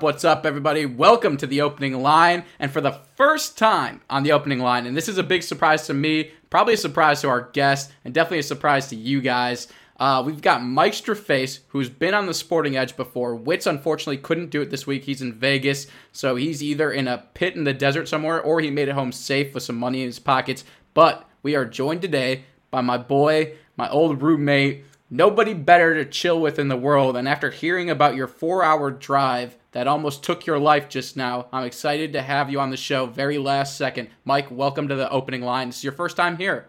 What's up, everybody? Welcome to the opening line. And for the first time on the opening line, and this is a big surprise to me, probably a surprise to our guests, and definitely a surprise to you guys. Uh, we've got Mike Straface, who's been on the Sporting Edge before. Wits unfortunately couldn't do it this week. He's in Vegas, so he's either in a pit in the desert somewhere or he made it home safe with some money in his pockets. But we are joined today by my boy, my old roommate, nobody better to chill with in the world. And after hearing about your four hour drive that almost took your life just now, I'm excited to have you on the show very last second. Mike, welcome to the opening line. This is your first time here.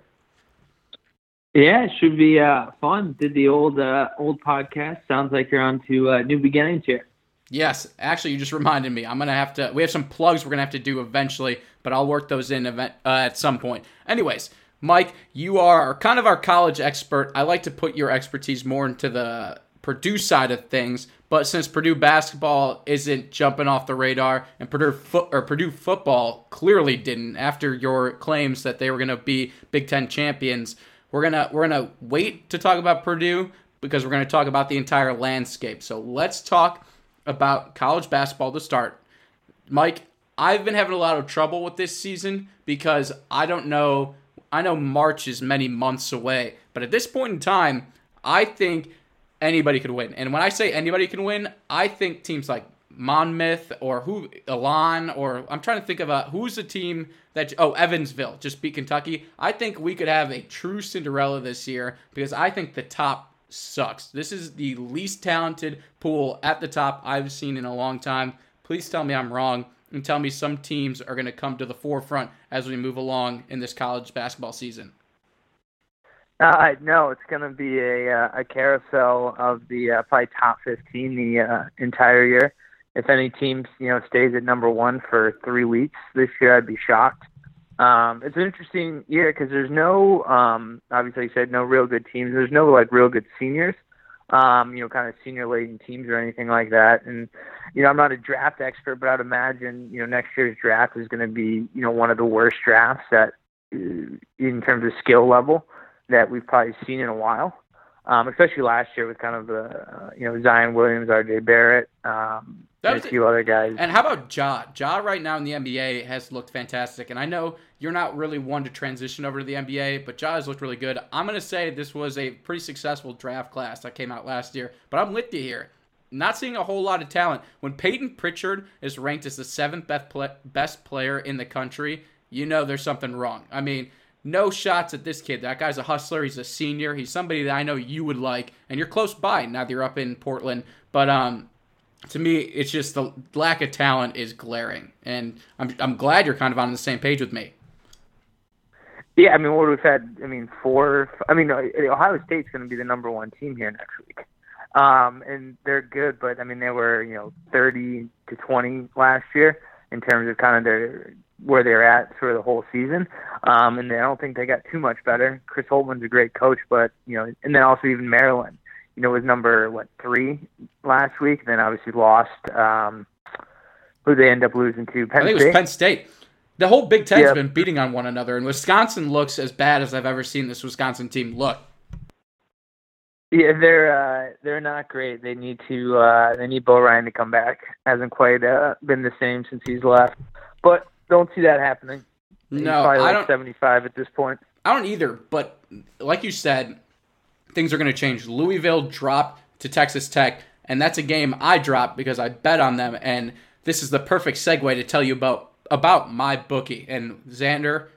Yeah, it should be uh, fun. Did the old uh, old podcast? Sounds like you're on to uh, new beginnings here. Yes, actually, you just reminded me. I'm gonna have to. We have some plugs we're gonna have to do eventually, but I'll work those in event uh, at some point. Anyways, Mike, you are kind of our college expert. I like to put your expertise more into the Purdue side of things, but since Purdue basketball isn't jumping off the radar, and Purdue or Purdue football clearly didn't after your claims that they were gonna be Big Ten champions, we're gonna we're gonna wait to talk about Purdue because we're gonna talk about the entire landscape. So let's talk about college basketball to start. Mike, I've been having a lot of trouble with this season because I don't know. I know March is many months away, but at this point in time, I think anybody could win. And when I say anybody can win, I think teams like Monmouth or who Elon or I'm trying to think of a who's the team that oh Evansville just beat Kentucky. I think we could have a true Cinderella this year because I think the top sucks. This is the least talented pool at the top I've seen in a long time. Please tell me I'm wrong and tell me some teams are going to come to the forefront as we move along in this college basketball season. Uh, no, it's going to be a uh, a carousel of the uh, probably top 15 the uh, entire year. If any team you know stays at number one for three weeks this year, I'd be shocked. Um, it's an interesting year because there's no um, obviously you said no real good teams. There's no like real good seniors. Um, you know, kind of senior laden teams or anything like that. And you know, I'm not a draft expert, but I'd imagine you know next year's draft is going to be you know one of the worst drafts that uh, in terms of skill level that we've probably seen in a while. Um, especially last year with kind of the uh, you know Zion Williams, R.J. Barrett, um, and a few other guys. And how about Ja? Ja right now in the NBA has looked fantastic. And I know you're not really one to transition over to the NBA, but Ja has looked really good. I'm going to say this was a pretty successful draft class that came out last year, but I'm with you here. Not seeing a whole lot of talent. When Payton Pritchard is ranked as the seventh best, pla best player in the country, you know there's something wrong. I mean, no shots at this kid. That guy's a hustler. He's a senior. He's somebody that I know you would like, and you're close by. Now that you're up in Portland, but um, to me, it's just the lack of talent is glaring, and I'm I'm glad you're kind of on the same page with me. Yeah, I mean, what we've had, I mean, four. I mean, Ohio State's going to be the number one team here next week, um, and they're good. But I mean, they were you know thirty to twenty last year in terms of kind of their where they're at for the whole season. Um, and I don't think they got too much better. Chris Holtmann's a great coach, but you know, and then also even Maryland, you know, was number what three last week. Then obviously lost. Um, who they end up losing to Penn I think it State. was Penn State. The whole Big Ten's Yeah. been beating on one another, and Wisconsin looks as bad as I've ever seen this Wisconsin team look. Yeah, they're uh, they're not great. They need to uh, they need Bo Ryan to come back. Hasn't quite uh, been the same since he's left, but don't see that happening. He's No, probably I like don't. 75 at this point. I don't either. But like you said, things are going to change. Louisville dropped to Texas Tech, and that's a game I dropped because I bet on them. And this is the perfect segue to tell you about about my bookie and Xander.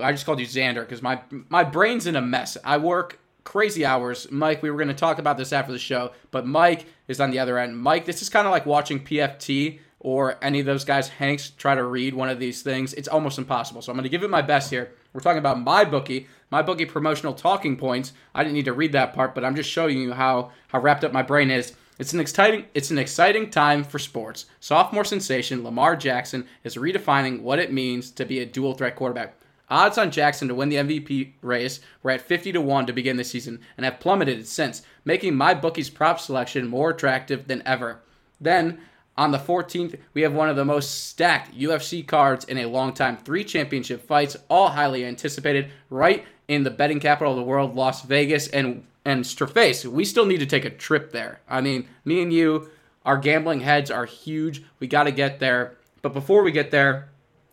I just called you Xander because my my brain's in a mess. I work crazy hours. Mike, we were going to talk about this after the show, but Mike is on the other end. Mike, this is kind of like watching PFT or any of those guys, Hanks, try to read one of these things. It's almost impossible. So I'm going to give it my best here. We're talking about my bookie, my bookie promotional talking points. I didn't need to read that part, but I'm just showing you how how wrapped up my brain is. It's an exciting it's an exciting time for sports. Sophomore sensation Lamar Jackson is redefining what it means to be a dual threat quarterback. Odds on Jackson to win the MVP race were at 50 to 1 to begin the season and have plummeted since, making my bookie's prop selection more attractive than ever. Then, on the 14th, we have one of the most stacked UFC cards in a long time. Three championship fights, all highly anticipated, right in the betting capital of the world, Las Vegas. And and Straface, we still need to take a trip there. I mean, me and you, our gambling heads are huge. We got to get there. But before we get there,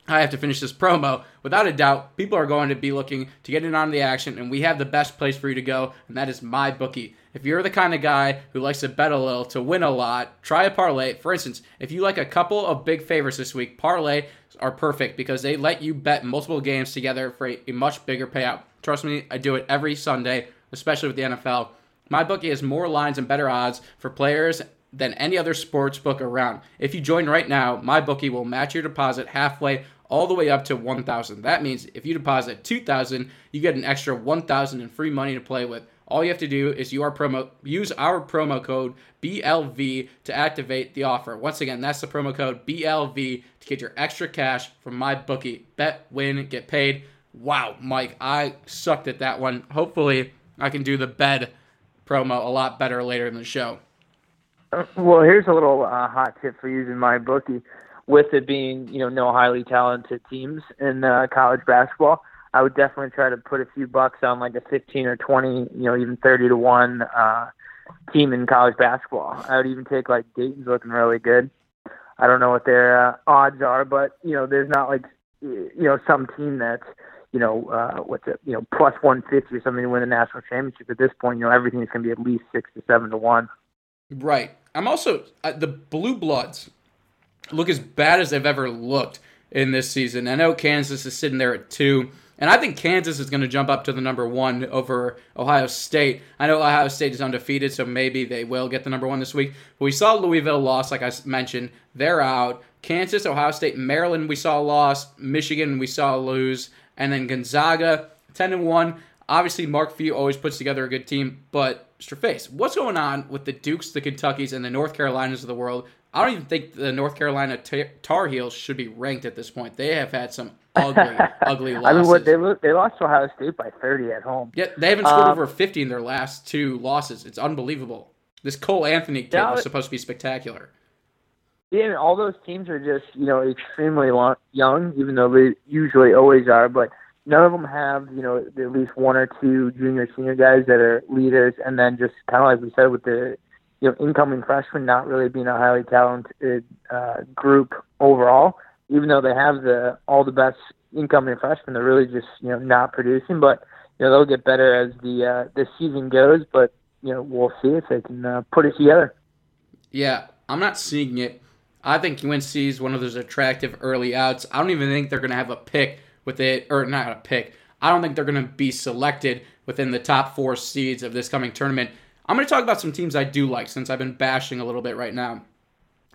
I have to finish this promo. Without a doubt, people are going to be looking to get in on the action, and we have the best place for you to go, and that is my bookie. If you're the kind of guy who likes to bet a little to win a lot, try a parlay. For instance, if you like a couple of big favorites this week, parlay are perfect because they let you bet multiple games together for a, much bigger payout. Trust me, I do it every Sunday, especially with the NFL. My bookie has more lines and better odds for players than any other sports book around. If you join right now, my bookie will match your deposit halfway all the way up to 1000. That means if you deposit 2000, you get an extra 1000 in free money to play with. All you have to do is promo, use our promo code BLV to activate the offer. Once again, that's the promo code BLV to get your extra cash from my bookie. Bet, win, get paid. Wow, Mike, I sucked at that one. Hopefully, I can do the bed promo a lot better later in the show. Uh, Well, here's a little uh, hot tip for using my bookie. With it being, you know, no highly talented teams in uh, college basketball, I would definitely try to put a few bucks on like a 15 or 20, you know, even 30 to one uh, team in college basketball. I would even take like Dayton's looking really good. I don't know what their uh, odds are, but you know, there's not like you know some team that's you know uh, what's it, you know, plus 150 or something to win the national championship. At this point, you know, everything's going to be at least six to seven to one. Right. I'm also uh, the Blue Bloods look as bad as they've ever looked in this season. I know Kansas is sitting there at two, and I think Kansas is going to jump up to the number one over Ohio State. I know Ohio State is undefeated, so maybe they will get the number one this week. But we saw Louisville lost, like I mentioned. They're out. Kansas, Ohio State, Maryland, we saw loss. Michigan, we saw lose, and then Gonzaga, ten and one. Obviously, Mark Few always puts together a good team, but Straface, what's going on with the Dukes, the Kentuckys, and the North Carolinas of the world? I don't even think the North Carolina Tar, Tar Heels should be ranked at this point. They have had some ugly, ugly losses. I mean, what they they lost to Ohio State by 30 at home. Yeah, they haven't scored Um, over 50 in their last two losses. It's unbelievable. This Cole Anthony kid was supposed to be spectacular. Yeah, and all those teams are just you know extremely lo- young, even though they usually always are. But none of them have you know at least one or two junior senior guys that are leaders, and then just kind of like we said with the you know incoming freshmen not really being a highly talented uh, group overall. Even though they have the all the best incoming freshmen, they're really just you know not producing. But you know they'll get better as the uh, the season goes. But you know we'll see if they can uh, put it together. Yeah, I'm not seeing it. I think UNC is one of those attractive early outs. I don't even think they're going to have a pick with it, or not a pick. I don't think they're going to be selected within the top four seeds of this coming tournament. I'm going to talk about some teams I do like since I've been bashing a little bit right now.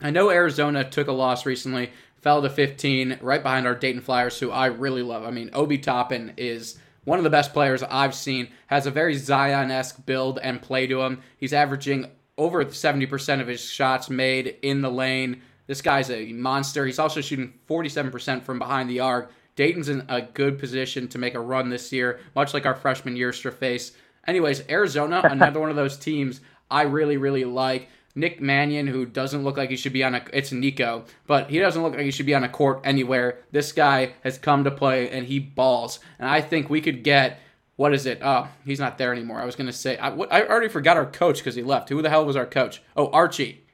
I know Arizona took a loss recently, fell to 15, right behind our Dayton Flyers, who I really love. I mean, Obi Toppin is one of the best players I've seen, has a very Zion esque build and play to him. He's averaging over 70% of his shots made in the lane. This guy's a monster. He's also shooting 47% from behind the arc. Dayton's in a good position to make a run this year, much like our freshman year, Straface. Anyways, Arizona, another one of those teams I really, really like. Nick Mannion, who doesn't look like he should be on a it's Nico, but he doesn't look like he should be on a court anywhere. This guy has come to play and he balls. And I think we could get what is it? Oh, he's not there anymore. I was gonna say I, I already forgot our coach because he left. Who the hell was our coach? Oh, Archie,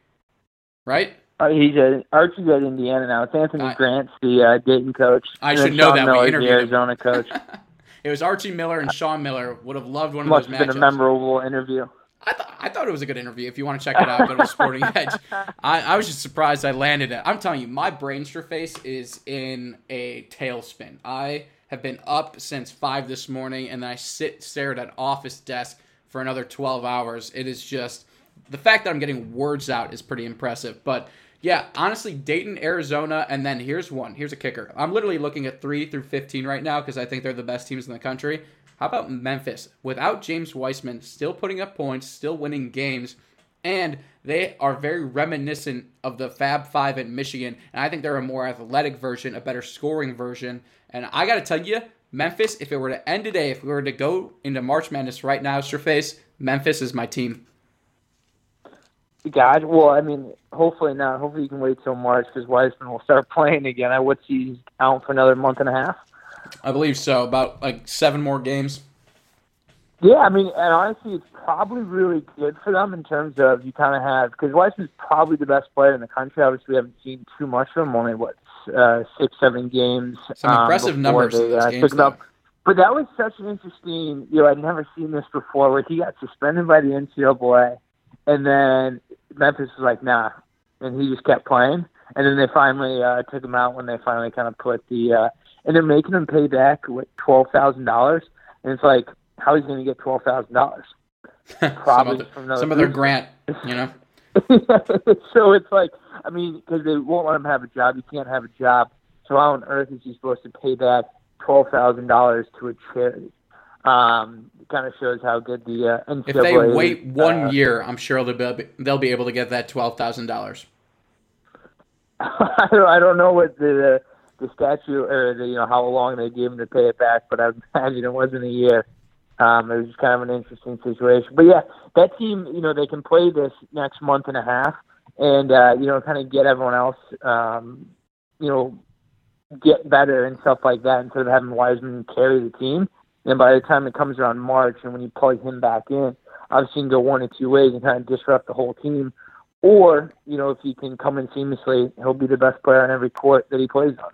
right? Uh, he's at Archie's at Indiana now. It's Anthony I- Grant's the uh, Dayton coach. I should know Sean that. We Miller's the. Arizona coach. It was Archie Miller and Sean Miller. Would have loved one of Must those have been a memorable interview. I thought I thought it was a good interview. If you want to check it out, go to Sporting Edge. I, I was just surprised I landed it. I'm telling you, my brainster face is in a tailspin. I have been up since five this morning, and then I sit stare at an office desk for another 12 hours. It is just the fact that I'm getting words out is pretty impressive. But yeah, honestly, Dayton, Arizona, and then here's one. Here's a kicker. I'm literally looking at three through 15 right now because I think they're the best teams in the country. How about Memphis? Without James Wiseman, still putting up points, still winning games, and they are very reminiscent of the Fab Five in Michigan. And I think they're a more athletic version, a better scoring version. And I got to tell you, Memphis, if it were to end today, if we were to go into March Madness right now, Straface, Memphis is my team. God, well, I mean, hopefully not. Hopefully you can wait till March because Wiseman will start playing again. I would see he's out for another month and a half. I believe so. About like seven more games. Yeah, I mean, and honestly, it's probably really good for them in terms of you kind of have because Wiseman's probably the best player in the country. Obviously, we haven't seen too much of him. Only what uh, six, seven games. Some um, impressive numbers They, uh, games, up. But that was such an interesting. You know, I'd never seen this before, where he got suspended by the NCAA, and then Memphis was like, "Nah," and he just kept playing. And then they finally uh, took him out when they finally kind of put the, uh, and they're making him pay back what twelve thousand dollars, and it's like, how is he going to get twelve thousand dollars? some Probably of, from some of their grant, you know. so it's like, I mean, because they won't let him have a job. You can't have a job. So how on earth is he supposed to pay back twelve thousand dollars to a charity? Um, it kind of shows how good the uh, NCAA. If they wait one uh, year, I'm sure they'll be, they'll be able to get that twelve thousand dollars. I don't, I don't know what the the statute or the you know how long they gave him to pay it back, but I imagine it wasn't a year. Um, it was just kind of an interesting situation. But yeah, that team, you know, they can play this next month and a half, and uh, you know, kind of get everyone else, um, you know, get better and stuff like that instead of having Wiseman carry the team. And by the time it comes around March, and when you plug him back in, obviously you can go one of two ways and kind of disrupt the whole team. Or, you know, if he can come in seamlessly, he'll be the best player on every court that he plays on.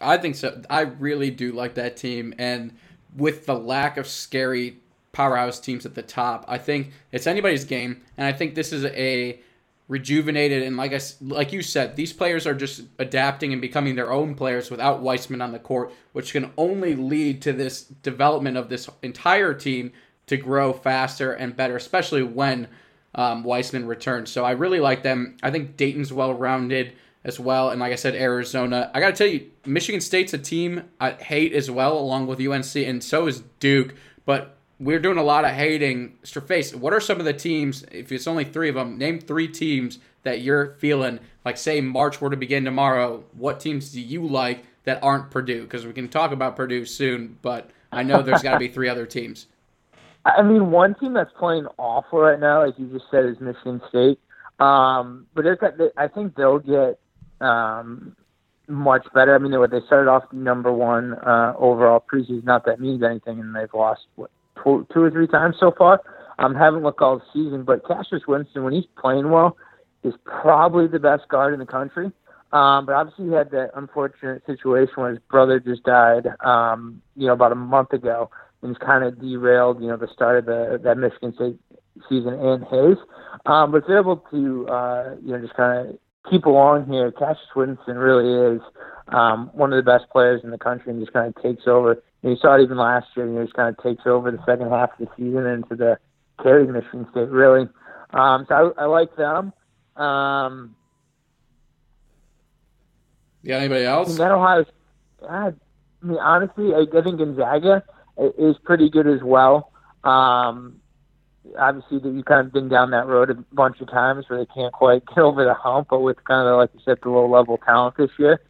I think so. I really do like that team, and with the lack of scary powerhouse teams at the top, I think it's anybody's game. And I think this is a rejuvenated and like I like you said, these players are just adapting and becoming their own players without Wiseman on the court, which can only lead to this development of this entire team to grow faster and better, especially when um, Wiseman returns. So I really like them. I think Dayton's well rounded as well, and like I said, Arizona. I got to tell you, Michigan State's a team I hate as well, along with UNC, and so is Duke. But we're doing a lot of hating. Face, what are some of the teams? If it's only three of them, name three teams that you're feeling like. Say March were to begin tomorrow. What teams do you like that aren't Purdue? Because we can talk about Purdue soon, but I know there's got to be three other teams. I mean, one team that's playing awful right now, like you just said, is Michigan State. Um, but it's, I think they'll get um, much better. I mean, they, they started off number one uh, overall preseason. Not that means anything, and they've lost what two, two or three times so far. Um, haven't looked all season, but Cassius Winston, when he's playing well, is probably the best guard in the country. Um, but obviously, he had that unfortunate situation where his brother just died, um, you know, about a month ago, and he's kind of derailed, you know, the start of the that Michigan State season and his. Um, but they're able to, uh, you know, just kind of keep along here, Cassius Winston really is um, one of the best players in the country, and just kind of takes over. And you saw it even last year. You know, just kind of takes over the second half of the season into the carried Michigan State really. Um, so I, I like them. Um, Yeah, anybody else? And then Ohio, I mean, honestly, I, I think Gonzaga is pretty good as well. Um, obviously, that you've kind of been down that road a bunch of times where they can't quite get over the hump, but with kind of like you said, the low level talent this year,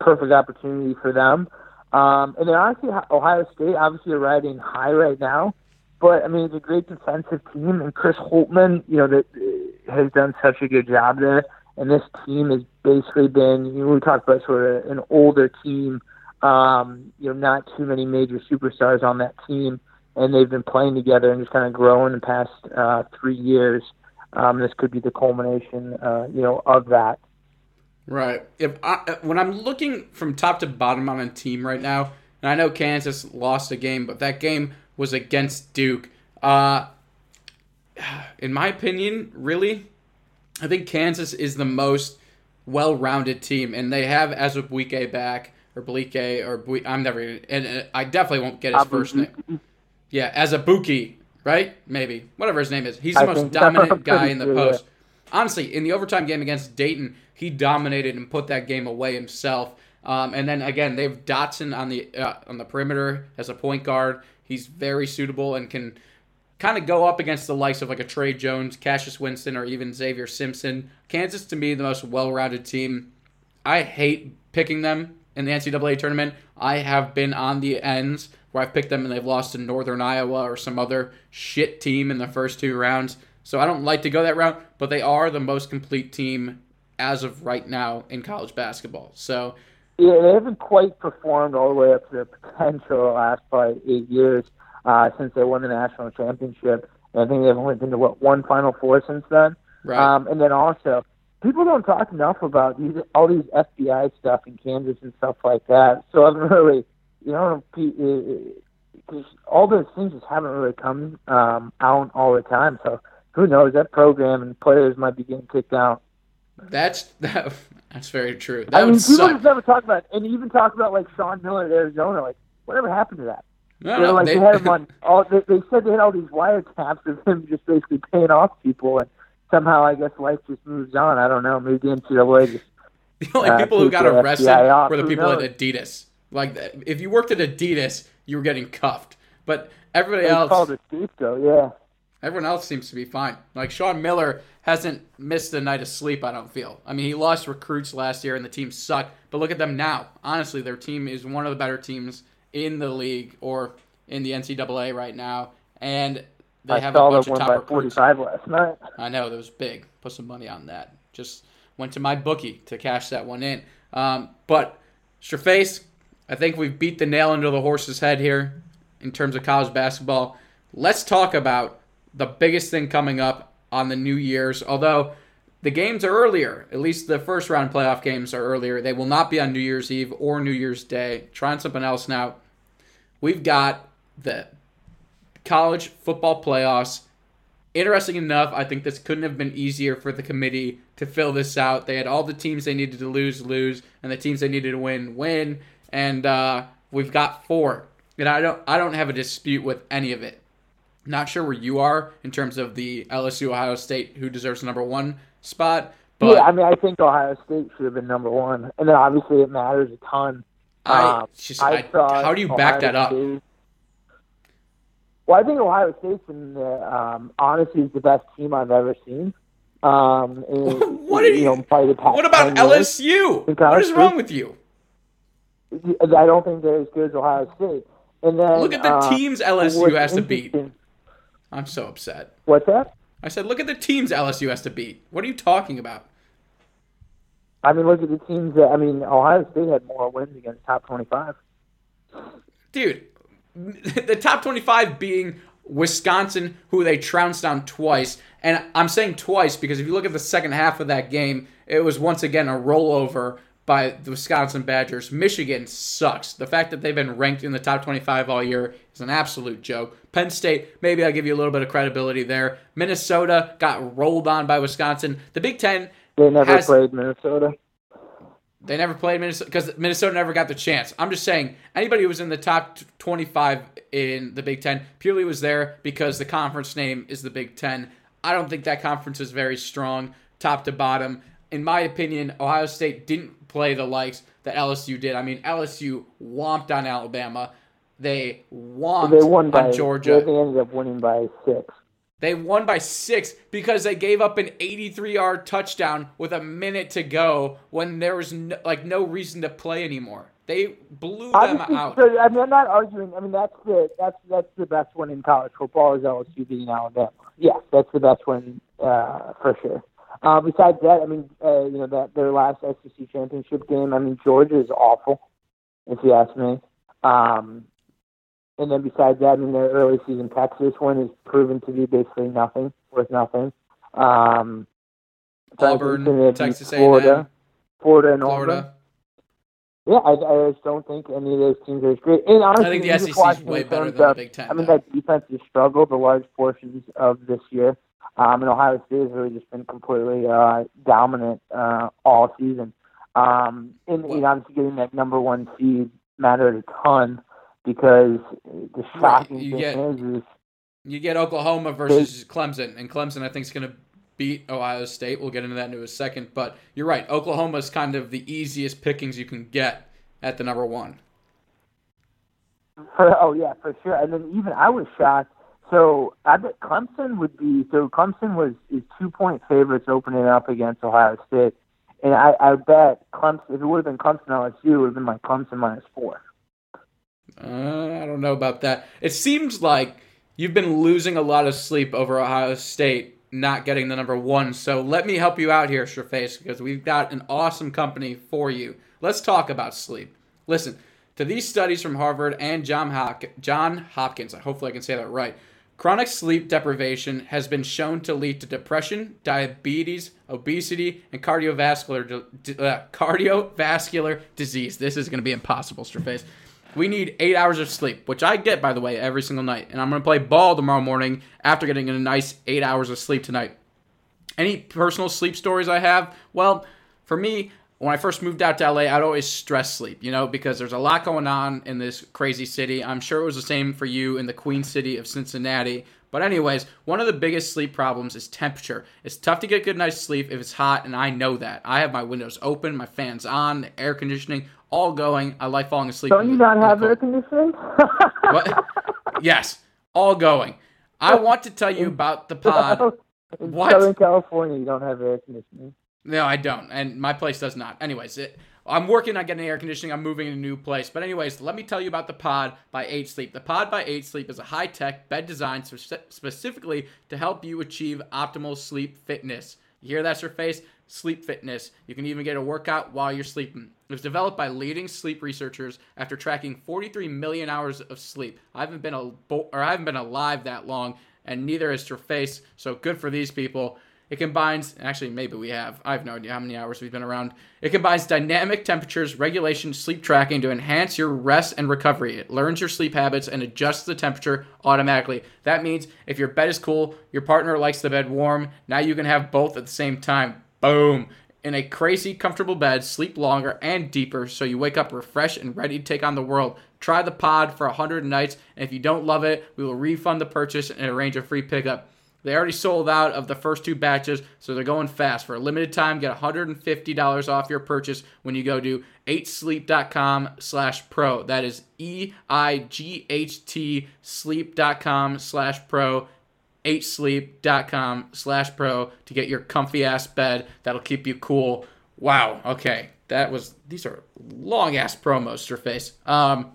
perfect opportunity for them. Um, and then honestly, Ohio State obviously are riding high right now, but I mean, it's a great defensive team, and Chris Holtmann, you know, that has done such a good job there. And this team has basically been you know we talked about sort of an older team um you know not too many major superstars on that team. And they've been playing together and just kind of growing in the past uh 3 years. Um this could be the culmination uh you know of that Right. If I, when I'm looking from top to bottom on a team right now, And I know Kansas lost a game, but that game was against Duke. Uh, in my opinion, really, I think Kansas is the most well-rounded team, and they have Azubuike back or Blike or Bui- I'm never and uh, I definitely won't get his first name. Yeah, Azubuki, right? Maybe whatever his name is. He's the I most dominant guy in the post. Honestly, in the overtime game against Dayton, he dominated and put that game away himself. Um, and then again, they have Dotson on the uh, on the perimeter as a point guard. He's very suitable and can kind of go up against the likes of like a Tre Jones, Cassius Winston, or even Xavier Simpson. Kansas to me the most well-rounded team. I hate picking them in the NCAA tournament. I have been on the ends where I've picked them and they've lost to Northern Iowa or some other shit team in the first two rounds. So I don't like to go that route, but they are the most complete team as of right now in college basketball. So Yeah, they haven't quite performed all the way up to their potential the last probably eight years uh, since they won the national championship. And I think they've only been to what one Final Four since then. right, Um, and then also, people don't talk enough about these all these FBI stuff in Kansas and stuff like that. So I haven't really, you know, because all those things just haven't really come um, out all the time. So who knows? That program and players might be getting kicked out. That's that, that's very true. That I mean, people suck. just never talk about, and even talk about like Sean Miller at Arizona. Like, whatever happened to that? No, like they- they, had him on all. They, they said they had all these wiretaps of him just basically paying off people, and somehow I guess life just moves on. I don't know. Maybe the NCAA just The only uh, people who got arrested off, were the people knows? at Adidas. Like, if you worked at Adidas, you were getting cuffed. But everybody they else, called it scapegoat. Yeah. Everyone else seems to be fine. Like Sean Miller hasn't missed a night of sleep. I don't feel. I mean, he lost recruits last year, and the team sucked. But look at them now. Honestly, their team is one of the better teams in the league or in the NCAA right now, and they I have a saw bunch that of top by recruits. 45 last night. I know that was big. Put some money on that. Just went to my bookie to cash that one in. Um, but Straface, I think we've beat the nail into the horse's head here in terms of college basketball. Let's talk about the biggest thing coming up on the New Year's. Although the games are earlier, at least the first round playoff games are earlier. They will not be on New Year's Eve or New Year's Day. Trying something else now. We've got the college football playoffs interesting enough, I think this couldn't have been easier for the committee to fill this out. They had all the teams they needed to lose, lose, and the teams they needed to win, win. And uh, we've got four. And I don't, I don't have a dispute with any of it. Not sure where you are in terms of the LSU Ohio State who deserves the number one spot, but yeah, I mean, I think Ohio State should have been number one, and then obviously it matters a ton. I, Um, just, I I, how do you back Ohio that up? State- well, I think Ohio State's been the, um, honestly is the best team I've ever seen. Um, in, What are you- know, probably the past What about LSU? What is LSU? wrong with you? I don't think they're as good as Ohio State. And then Look at the uh, teams LSU has to beat. I'm so upset. What's that? I said, look at the teams LSU has to beat. What are you talking about? I mean, look at the teams that. I mean, Ohio State had more wins against top twenty-five. dude, the top 25 being Wisconsin, who they trounced on twice. And I'm saying twice because if you look at the second half of that game, it was once again a rollover by the Wisconsin Badgers. Michigan sucks. The fact that they've been ranked in the top 25 all year is an absolute joke. Penn State, maybe I'll give you a little bit of credibility there. Minnesota got rolled on by Wisconsin. The Big Ten They never has- played Minnesota. they never played Minnesota because Minnesota never got the chance. I'm just saying anybody who was in the top 25 in the Big Ten purely was there because the conference name is the Big Ten. I don't think that conference is very strong, top to bottom. In my opinion, Ohio State didn't play the likes that LSU did. I mean, LSU whomped on Alabama. They whomped They won by on Georgia. They ended up winning by six. They won by six because they gave up an 83 yard touchdown with a minute to go when there was no, like no reason to play anymore. They blew them Obviously, out. so, I mean, I'm not arguing. I mean, that's the that's that's the best one in college football is LSU beating Alabama. Yes, that's the best one uh, for sure. Uh, besides that, I mean, uh, you know that their last SEC championship game. I mean, Georgia is awful, if you ask me. Um, and then besides that, I mean, their early season Texas one is proven to be basically nothing, worth nothing. Um, Auburn, Texas Florida, A&M, Florida and Auburn. Florida. Yeah, I, I just don't think any of those teams are as great. And honestly, I think the SEC is way better than the Big Ten. I mean, though. that defense has struggled the large portions of this year. Um, and Ohio State has really just been completely uh, dominant uh, all season. Um, and, and obviously getting that number one seed mattered a ton because the shocking you thing get- is, is You get Oklahoma versus Clemson, and Clemson I think is going to beat Ohio State. We'll get into that in a second, but you're right. Oklahoma is kind of the easiest pickings you can get at the number one. For, oh yeah, for sure. And then even I was shocked. So I bet Clemson would be. So Clemson was is two point favorites opening up against Ohio State, and I, I bet Clemson. If it would have been Clemson LSU, it would have been like Clemson minus four. Uh, I don't know about that. It seems like you've been losing a lot of sleep over Ohio State not getting the number one. So let me help you out here, Straface, because we've got an awesome company for you. Let's talk about sleep. Listen to these studies from Harvard and John Hopkins. Hopefully, I can say that right. Chronic sleep deprivation has been shown to lead to depression, diabetes, obesity, and cardiovascular di- uh, cardiovascular disease. This is going to be impossible, Straface. We need eight hours of sleep, which I get, by the way, every single night. And I'm going to play ball tomorrow morning after getting a nice eight hours of sleep tonight. Any personal sleep stories I have? Well, for me, when I first moved out to LA, I'd always stress sleep, you know, because there's a lot going on in this crazy city. I'm sure it was the same for you in the Queen City of Cincinnati. But, anyways, one of the biggest sleep problems is temperature. It's tough to get good night's sleep if it's hot, and I know that. I have my windows open, my fans on, the air conditioning all going. I like falling asleep. Don't you not have cold. air conditioning? What? yes, all going. I want to tell you about the pod. In What? Southern California, you don't have air conditioning. No, I don't, and my place does not. Anyways, it, I'm working on getting air conditioning. I'm moving in a new place. But anyways, let me tell you about the Pod by 8 Sleep. The Pod by 8 Sleep is a high-tech bed designed specifically to help you achieve optimal sleep fitness. You hear that, your face? Sleep fitness. You can even get a workout while you're sleeping. It was developed by leading sleep researchers after tracking 43 million hours of sleep. I haven't been a or I haven't been alive that long, and neither has your face. So good for these people. It combines, actually, maybe we have. I have no idea how many hours we've been around. It combines dynamic temperatures, regulation, sleep tracking to enhance your rest and recovery. It learns your sleep habits and adjusts the temperature automatically. That means if your bed is cool, your partner likes the bed warm, now you can have both at the same time. Boom. In a crazy, comfortable bed, sleep longer and deeper so you wake up refreshed and ready to take on the world. Try the pod for 100 nights, and if you don't love it, we will refund the purchase and arrange a free pickup. They already sold out of the first two batches, so they're going fast. For a limited time, get $150 off your purchase when you go to 8sleep.com slash pro. That is E-I-G-H-T sleep.com slash pro. 8sleep.com slash pro to get your comfy ass bed that'll keep you cool. Wow, okay. That was, these are long ass promos, Straface. Um,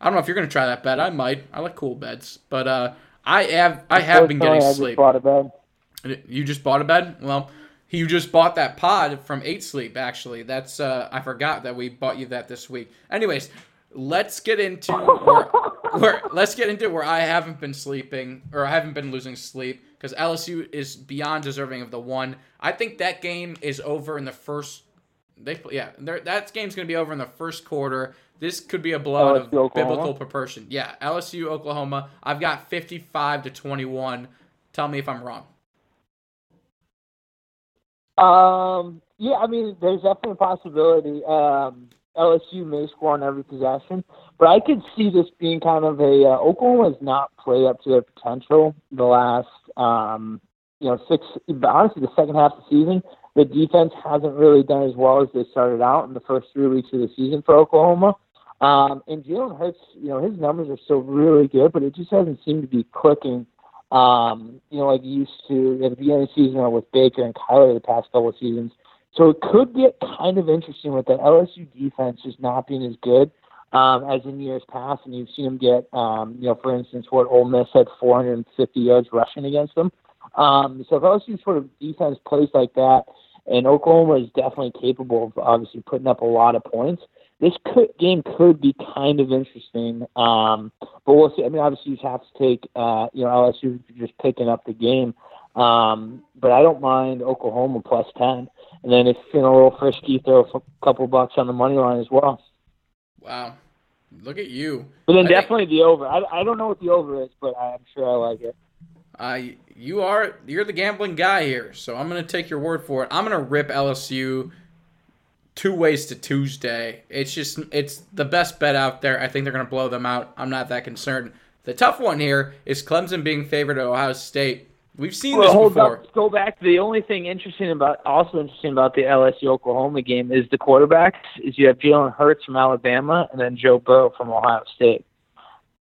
I don't know if you're gonna try that bed. I might. I like cool beds, but uh, I have I have been getting I just sleep. bought a bed. You just bought a bed? Well, you just bought that pod from Eight Sleep. Actually, that's uh, I forgot that we bought you that this week. Anyways, let's get into where, where let's get into where I haven't been sleeping or I haven't been losing sleep because LSU is beyond deserving of the one. I think that game is over in the first. They yeah, that game's gonna be over in the first quarter. This could be a blowout of Oklahoma? biblical proportion. Yeah, LSU Oklahoma. I've got fifty-five to twenty-one. Tell me if I'm wrong. Um, yeah, I mean, there's definitely a possibility. Um, LSU may score on every possession, but I could see this being kind of a uh, Oklahoma has not played up to their potential the last, um, you know, six. Honestly, the second half of the season, the defense hasn't really done as well as they started out in the first three weeks of the season for Oklahoma. Um, and Jalen Hurts, you know, his numbers are still really good, but it just hasn't seemed to be clicking um, you know, like you used to at the beginning of the season or with Baker and Kyler the past couple of seasons. So it could get kind of interesting with the LSU defense just not being as good um, as in years past. And you've seen them get, um, you know, for instance, what Ole Miss had 450 yards rushing against them. Um, so if LSU sort of defense plays like that, and Oklahoma is definitely capable of obviously putting up a lot of points, this could, game could be kind of interesting. Um, but we'll see. I mean, obviously, you have to take, uh, you know, LSU just picking up the game. Um, but I don't mind Oklahoma plus 10. And then if you're feeling a little frisky, throw a couple bucks on the money line as well. Wow. Look at you. But then I think- definitely the over. I, I don't know what the over is, but I'm sure I like it. Uh, you are you're the gambling guy here, so I'm gonna take your word for it. I'm gonna rip LSU two ways to Tuesday. It's just it's the best bet out there. I think they're gonna blow them out. I'm not that concerned. The tough one here is Clemson being favored at Ohio State. We've seen Well, this hold before. up. Go back. The only thing interesting about, also interesting about the LSU Oklahoma game is the quarterbacks. Is you have Jalen Hurts from Alabama and then Joe Burrow from Ohio State.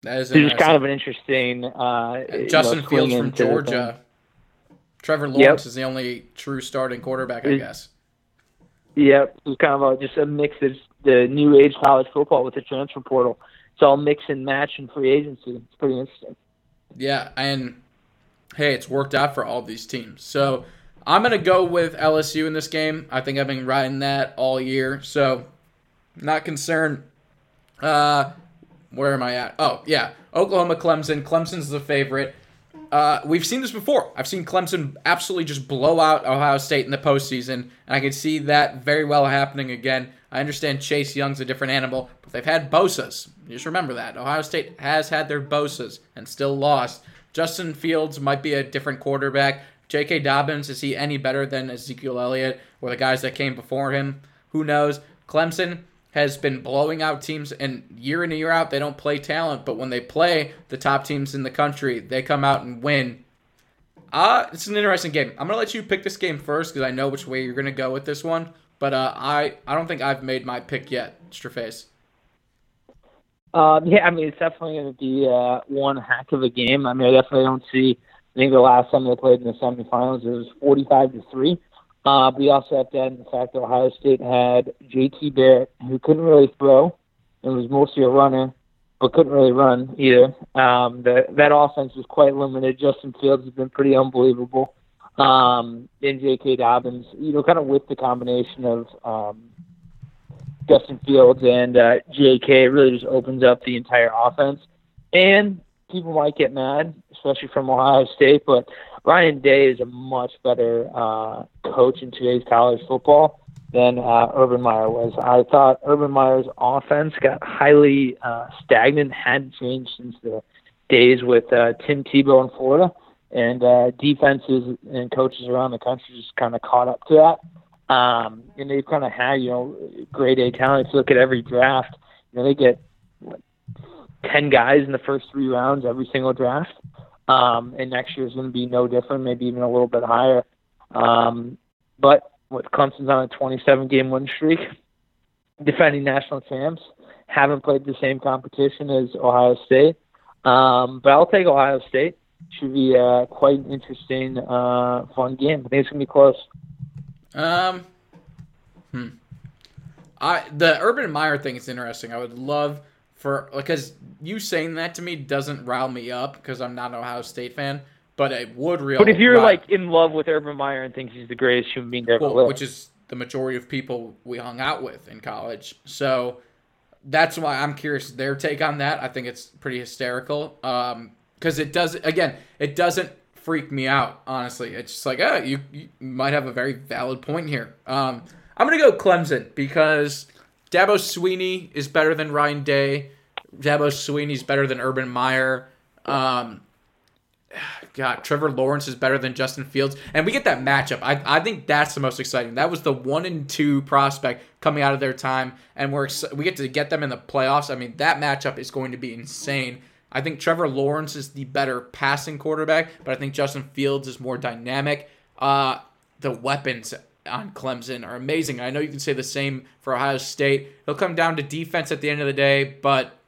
That is it's kind of an interesting. Uh, you know, Justin Fields from Georgia. Trevor Lawrence is the only true starting quarterback, I Is- guess. Yep, it's kind of a, just a mix of the new age college football with the transfer portal. It's all mix and match and free agency. It's pretty interesting. Yeah, and hey, it's worked out for all these teams. So I'm gonna go with LSU in this game. I think I've been riding that all year, so not concerned. Uh, where am I at? Oh yeah, Oklahoma, Clemson. Clemson's the favorite. Uh, we've seen this before. I've seen Clemson absolutely just blow out Ohio State in the postseason, and I can see that very well happening again. I understand Chase Young's a different animal, but they've had Bosa's. Just remember that. Ohio State has had their Bosa's and still lost. Justin Fields might be a different quarterback. J.K. Dobbins, is he any better than Ezekiel Elliott or the guys that came before him? Who knows? Clemson has been blowing out teams, and year in and year out, they don't play talent, but when they play the top teams in the country, they come out and win. Uh, it's an interesting game. I'm gonna let you pick this game first because I know which way you're gonna go with this one. But uh, I I don't think I've made my pick yet. Straface. Um, yeah, I mean, it's definitely to be uh, one heck of a game. I mean, I definitely don't see. I think the last time they played in the semifinals, it was forty-five to three. Uh, you also have to add the fact that Ohio State had J.T. Barrett, who couldn't really throw, and was mostly a runner, but couldn't really run either. Um, the, that offense was quite limited. Justin Fields has been pretty unbelievable. Um, and J.K. Dobbins, you know, kind of with the combination of um, Justin Fields and uh, J.K. Really just opens up the entire offense. And people might get mad, especially from Ohio State, but Ryan Day is a much better uh, coach in today's college football than uh, Urban Meyer was. I thought Urban Meyer's offense got highly uh, stagnant, hadn't changed since the days with uh, Tim Tebow in Florida, and uh, defenses and coaches around the country just kind of caught up to that. Um, and they've kind of had, you know, grade A talent. If you look at every draft, you know, they get like, 10 guys in the first three rounds every single draft. Um, and next year is going to be no different, maybe even a little bit higher. Um, but with Clemson's on a 27 game win streak, defending national champs, haven't played the same competition as Ohio State. Um, but I'll take Ohio State. Should be uh, quite an interesting, uh, fun game. I think it's going to be close. Um, hmm. I the Urban Meyer thing is interesting. I would love for because you saying that to me doesn't rile me up because I'm not an Ohio State fan, but it would real. But if you're rile- like in love with Urban Meyer and thinks he's the greatest human being ever well, which is the majority of people we hung out with in college, so that's why I'm curious their take on that. I think it's pretty hysterical. Um, because it does again, it doesn't freak me out. Honestly, it's just like, ah, you, you might have a very valid point here. Um, I'm gonna go Clemson because Dabo Swinney is better than Ryan Day. Dabo Swinney's better than Urban Meyer. Um, God, Trevor Lawrence is better than Justin Fields, and we get that matchup. I, I think that's the most exciting. That was the one and two prospect coming out of their time, and we're ex- we get to get them in the playoffs. I mean, that matchup is going to be insane. I think Trevor Lawrence is the better passing quarterback, but I think Justin Fields is more dynamic. Uh, the weapons on Clemson are amazing. I know you can say the same for Ohio State. It'll come down to defense at the end of the day, but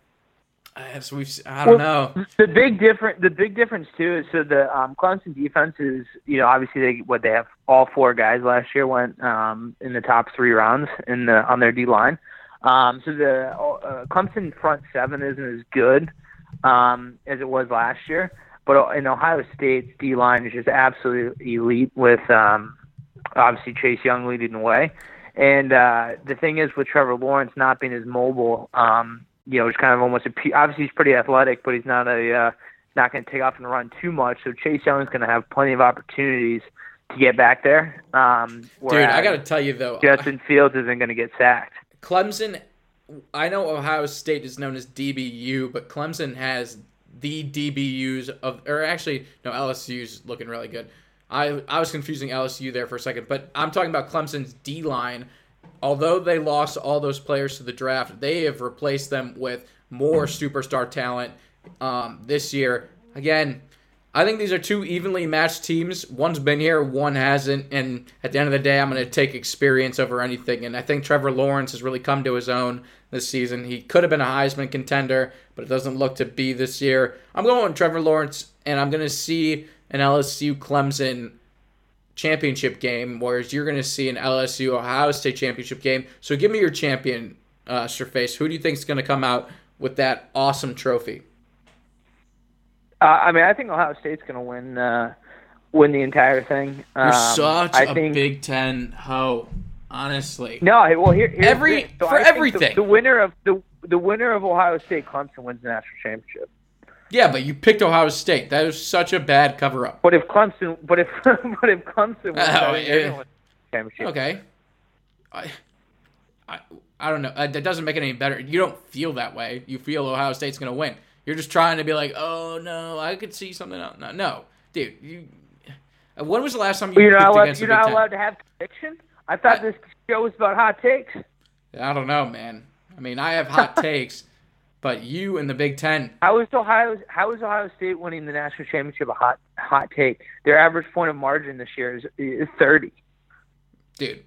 as we've, I don't know. The big difference, the big difference too, is so the um, Clemson defense is, you know, obviously they what they have all four guys last year went um, in the top three rounds in the on their D line. Um, so the uh, Clemson front seven isn't as good um, as it was last year, but in Ohio State's D line is just absolutely elite with um, obviously Chase Young leading the way. And uh, the thing is, with Trevor Lawrence not being as mobile, um, you know, he's kind of almost a obviously he's pretty athletic, but he's not a uh, not going to take off and run too much. So Chase Young's going to have plenty of opportunities to get back there. Um, Dude, I got to tell you though, Justin Fields isn't going to get sacked. Clemson I know Ohio State is known as DBU, but Clemson has the DBUs of, or actually, no, LSU's looking really good. I I was confusing LSU there for a second, but I'm talking about Clemson's D line. Although they lost all those players to the draft, they have replaced them with more superstar talent um, this year. Again, I think these are two evenly matched teams. One's been here, one hasn't, and at the end of the day, I'm going to take experience over anything. And I think Trevor Lawrence has really come to his own this season. He could have been a Heisman contender, but it doesn't look to be this year. I'm going with Trevor Lawrence, and I'm going to see an LSU Clemson championship game, whereas you're going to see an LSU Ohio State championship game. So give me your champion, uh, Straface. Who do you think is going to come out with that awesome trophy? Uh, I mean, I think Ohio State's going to win uh, win the entire thing. You're Um, such I a think, Big Ten hoe, honestly. No, well here here's Every- So for think the- everything. The, winner of the the winner of Ohio State Clemson wins the national championship. Yeah, but you picked Ohio State. That is such a bad cover up. But if Clemson, but if but if Clemson wins, Oh, yeah. gonna win championship. Okay. I, I, I don't know. Uh, that doesn't make it any better. You don't feel that way. You feel Ohio State's going to win. You're just trying to be like, oh no, I could see something else. No, no. dude. You. uh, When was the last time you you're not allowed. against You're not allowed to have conviction. I thought I- this show was about hot takes. I don't know, man. I mean, I have hot takes, but you in the Big Ten, How is Ohio? How is Ohio State winning the national championship a hot hot take? Their average point of margin this year is, is thirty, dude.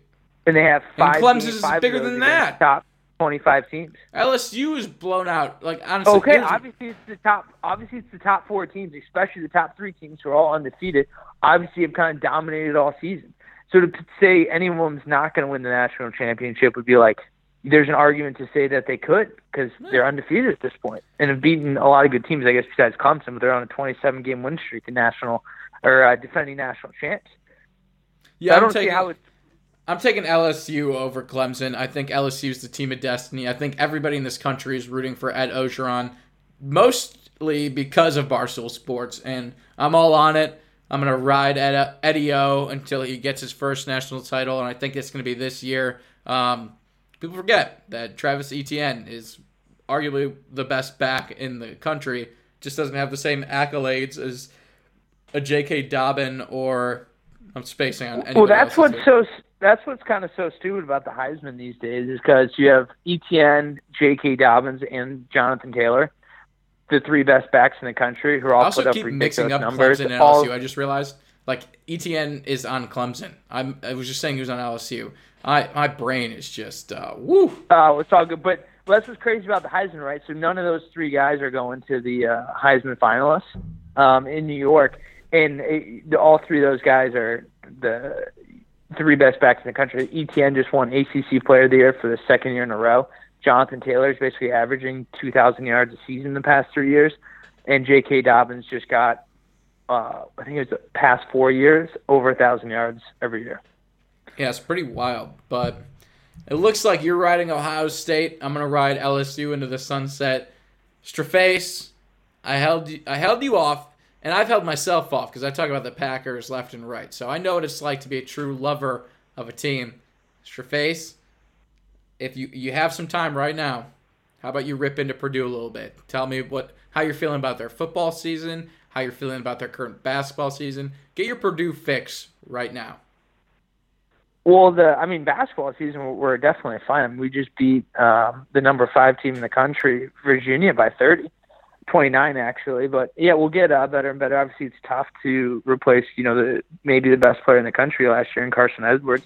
and they have And five. Clemson's games- is bigger than that. Top twenty-five teams. LSU is blown out. Like honestly, Okay, obviously it's the top. Obviously it's the top four teams, especially the top three teams who are all undefeated. Obviously, have kind of dominated all season. So to say anyone's not going to win the national championship would be like there's an argument to say that they could because they're undefeated at this point and have beaten a lot of good teams. I guess besides Clemson, but they're on a 27 game win streak, the national or uh, defending national champs. yeah, I I'm don't taking, see how it's I'm taking LSU over Clemson. I think LSU is the team of destiny. I think everybody in this country is rooting for Ed Orgeron, mostly because of Barstool Sports, and I'm all on it. I'm gonna ride Ed, Eddie O until he gets his first national title, and I think it's gonna be this year. Um, people forget that Travis Etienne is arguably the best back in the country. Just doesn't have the same accolades as a J.K. Dobbin or I'm spacing on. Well, that's what's here. so that's what's kind of so stupid about the Heisman these days is because you have Etienne, J.K. Dobbins, and Jonathan Taylor, the three best backs in the country, who are all I also put up keep mixing up numbers. Clemson and all, LSU. I just realized like Etienne is on Clemson. I'm, I was just saying he was on LSU. I my brain is just uh, woo. uh, it's all good, but that's what's crazy about the Heisman, right? So none of those three guys are going to the uh, Heisman finalists um, in New York, and it, all three of those guys are the three best backs in the country. Etienne just won ACC Player of the Year for the second year in a row. Jonathan Taylor is basically averaging 2,000 yards a season the past three years, and J.K. Dobbins just got, uh, I think it was the past four years, over a thousand yards every year. Yeah, it's pretty wild, but it looks like you're riding Ohio State. I'm gonna ride LSU into the sunset. Straface, I held you, I held you off, and I've held myself off because I talk about the Packers left and right. So I know what it's like to be a true lover of a team. Straface, if you you have some time right now, how about you rip into Purdue a little bit? Tell me what how you're feeling about their football season, how you're feeling about their current basketball season. Get your Purdue fix right now. Well, the I mean, basketball season we're- definitely fine. We just beat um, the number five team in the country, Virginia, by 30, 29 actually. But yeah, we'll get uh, better and better. Obviously, it's tough to replace you know the maybe the best player in the country last year in Carson Edwards.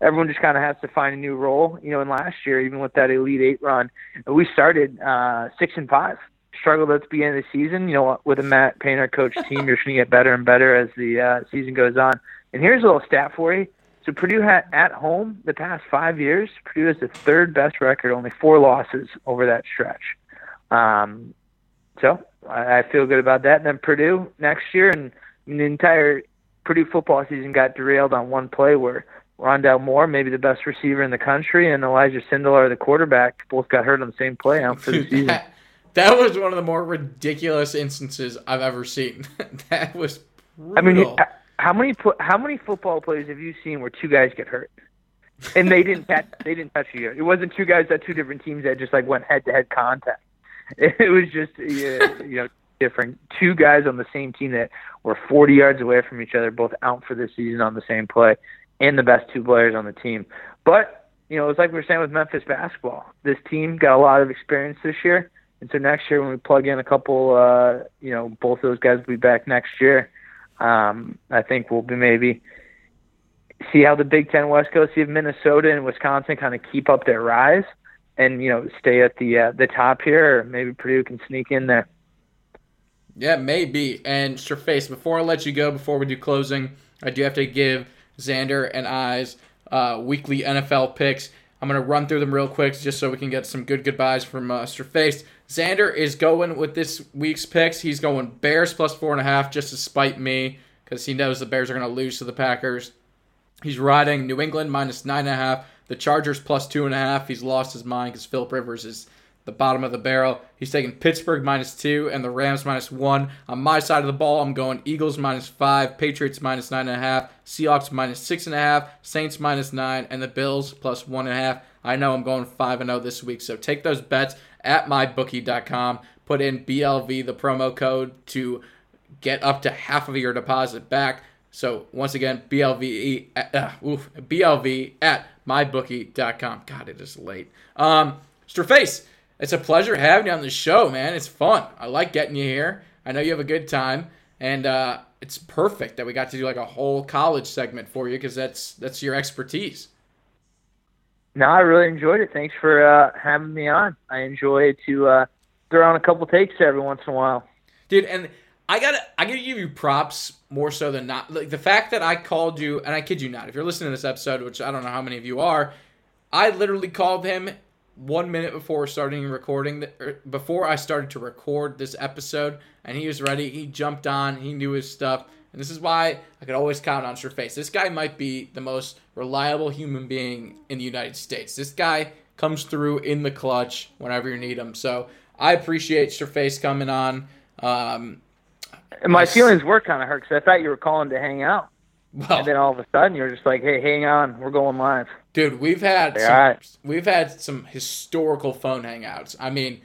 Everyone just kind of has to find a new role. You know, in last year, even with that Elite Eight run, we started uh, six and five. Struggled at the beginning of the season. You know, with a Matt Painter coach team, you're going to get better and better as the uh, season goes on. And here's a little stat for you. So Purdue had at home the past five years. Purdue has the third best record, only four losses over that stretch. Um, so I, I feel good about that. And then Purdue next year, and the entire Purdue football season got derailed on one play where Rondale Moore, maybe the best receiver in the country, and Elijah Sindelar, the quarterback, both got hurt on the same play out for the season. that, that was one of the more ridiculous instances I've ever seen. that was brutal. I mean, how many how many football plays have you seen where two guys get hurt? and they didn't catch. They didn't touch you. It wasn't two guys at two different teams that just like went head to head contact. It was just uh, you know different two guys on the same team that were 40 yards away from each other, both out for the season on the same play, and the best two players on the team. But you know, it's like we were saying with Memphis basketball. This team got a lot of experience this year, and so next year when we plug in a couple, uh, you know, both those guys will be back next year. Um, I think we'll be maybe see how the Big Ten West goes. See if Minnesota and Wisconsin kind of keep up their rise, and you know, stay at the uh, the top here, or maybe Purdue can sneak in there. Yeah, maybe. And Straface, before I let you go, before we do closing, I do have to give Xander and I's uh, weekly NFL picks. I'm going to run through them real quick just so we can get some good goodbyes from uh, Straface. Xander is going with this week's picks. He's going Bears plus four and a half just to spite me because he knows the Bears are going to lose to the Packers. He's riding New England minus nine and a half. The Chargers plus two and a half. He's lost his mind because Philip Rivers is the bottom of the barrel. He's taking Pittsburgh minus two and the Rams minus one. On my side of the ball, I'm going Eagles minus five, Patriots minus nine and a half, Seahawks minus six and a half, Saints minus nine, and the Bills plus one and a half. I know I'm going five and zero this week, so take those bets at mybookie.com. Put in BLV, the promo code, to get up to half of your deposit back. So once again, BLV, uh, oof, BLV at mybookie.com. God, it is late. Um, Face, it's a pleasure having you on the show, man. It's fun. I like getting you here. I know you have a good time, and uh, it's perfect that we got to do like a whole college segment for you because that's that's your expertise. No, I really enjoyed it. Thanks for uh, having me on. I enjoy to uh, throw on a couple takes every once in a while, dude. And I gotta I gotta give you props more so than not. Like the fact that I called you, and I kid you not, if you're listening to this episode, which I don't know how many of you are, I literally called him one minute before starting recording, the, er, before I started to record this episode, and he was ready. He jumped on. He knew his stuff. And this is why I could always count on Straface. This guy might be the most reliable human being in the United States. This guy comes through in the clutch whenever you need him. So I appreciate Straface coming on. Um, and my feelings were kind of hurt because I thought you were calling to hang out. Well, and then all of a sudden you're just like, "Hey, hang on, we're going live." Dude, we've had some, right. we've had some historical phone hangouts. I mean,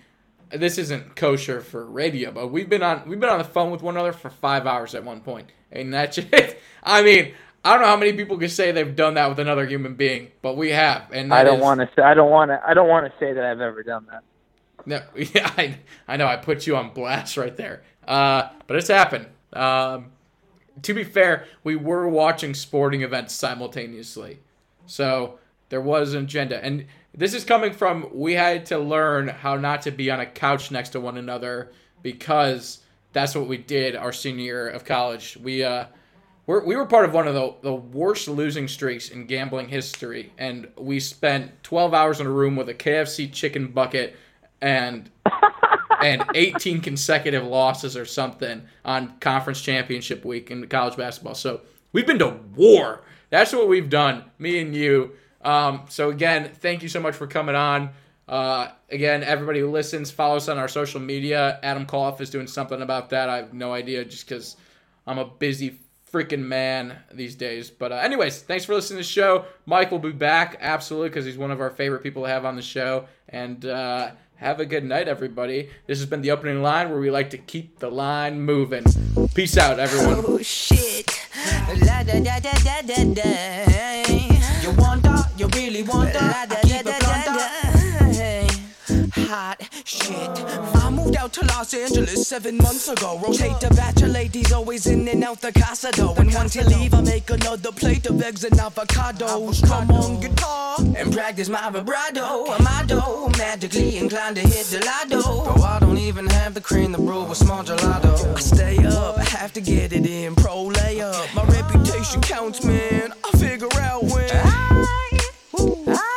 this isn't kosher for radio, but we've been on we've been on the phone with one another for five hours at one point, and that's it. I mean, I don't know how many people can say they've done that with another human being, but we have. And I don't want to. Say, I don't want to. I don't want to say that I've ever done that. No, yeah, I, I know. I put you on blast right there. Uh, but it's happened. Um, to be fair, we were watching sporting events simultaneously. So there was an agenda. And this is coming from we had to learn how not to be on a couch next to one another because that's what we did our senior year of college. We uh we're, we were part of one of the, the worst losing streaks in gambling history, and we spent 12 hours in a room with a KFC chicken bucket and and 18 consecutive losses or something on conference championship week in college basketball. So we've been to war. That's what we've done, me and you. Um, so again, thank you so much for coming on. Uh, again, everybody who listens, follow us on our social media. Adam Koff is doing something about that. I have no idea, just because I'm a busy freaking man these days. But uh, anyways, thanks for listening to the show. Mike will be back absolutely because he's one of our favorite people to have on the show. And uh, have a good night, everybody. This has been the opening line where we like to keep the line moving. Peace out, everyone. Oh, shit. La, da, da, da, da, da, da. You want that? You really want that? I keep it hot shit. I moved out to Los Angeles seven months ago. Rotate the batch of ladies always in and out the casa though. And once you leave, I make another plate of eggs and avocados. Come on guitar and practice my vibrato. Dough magically inclined to hit the lotto. Bro, I don't even have the cream to brew a small gelato. I stay up, I have to get it in. Pro layup, my reputation counts, man. I figure out when. I, I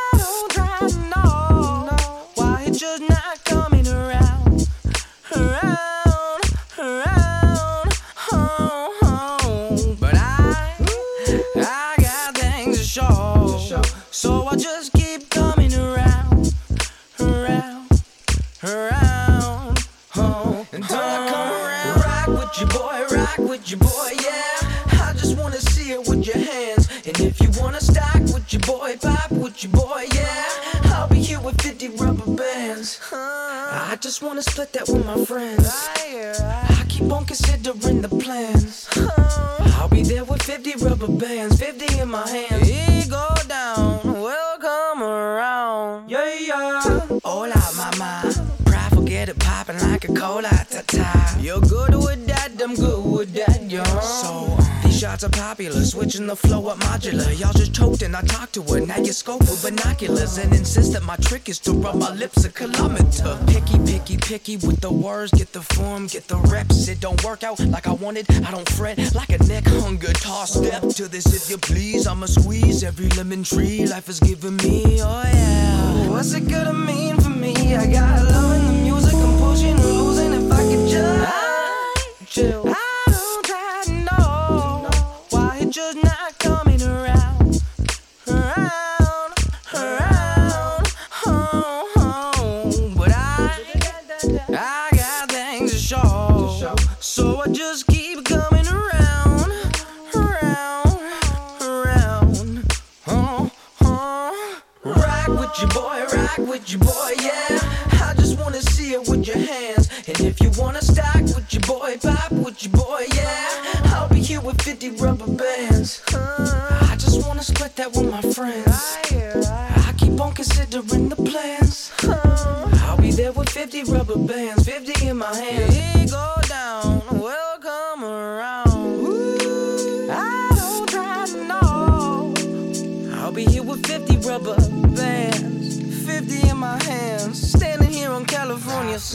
switching the flow up modular. Y'all just choked and I talked to her. Now you scope with binoculars and insist that my trick is to rub my lips a kilometer. Picky, picky, picky with the words, get the form, get the reps. It don't work out like I wanted, I don't fret like a neck hung guitar. Step to this if you please. I'ma squeeze every lemon tree life has given me. Oh yeah. What's it gonna mean for me? I got love in the music, I'm pushing and losing if I could just chill. I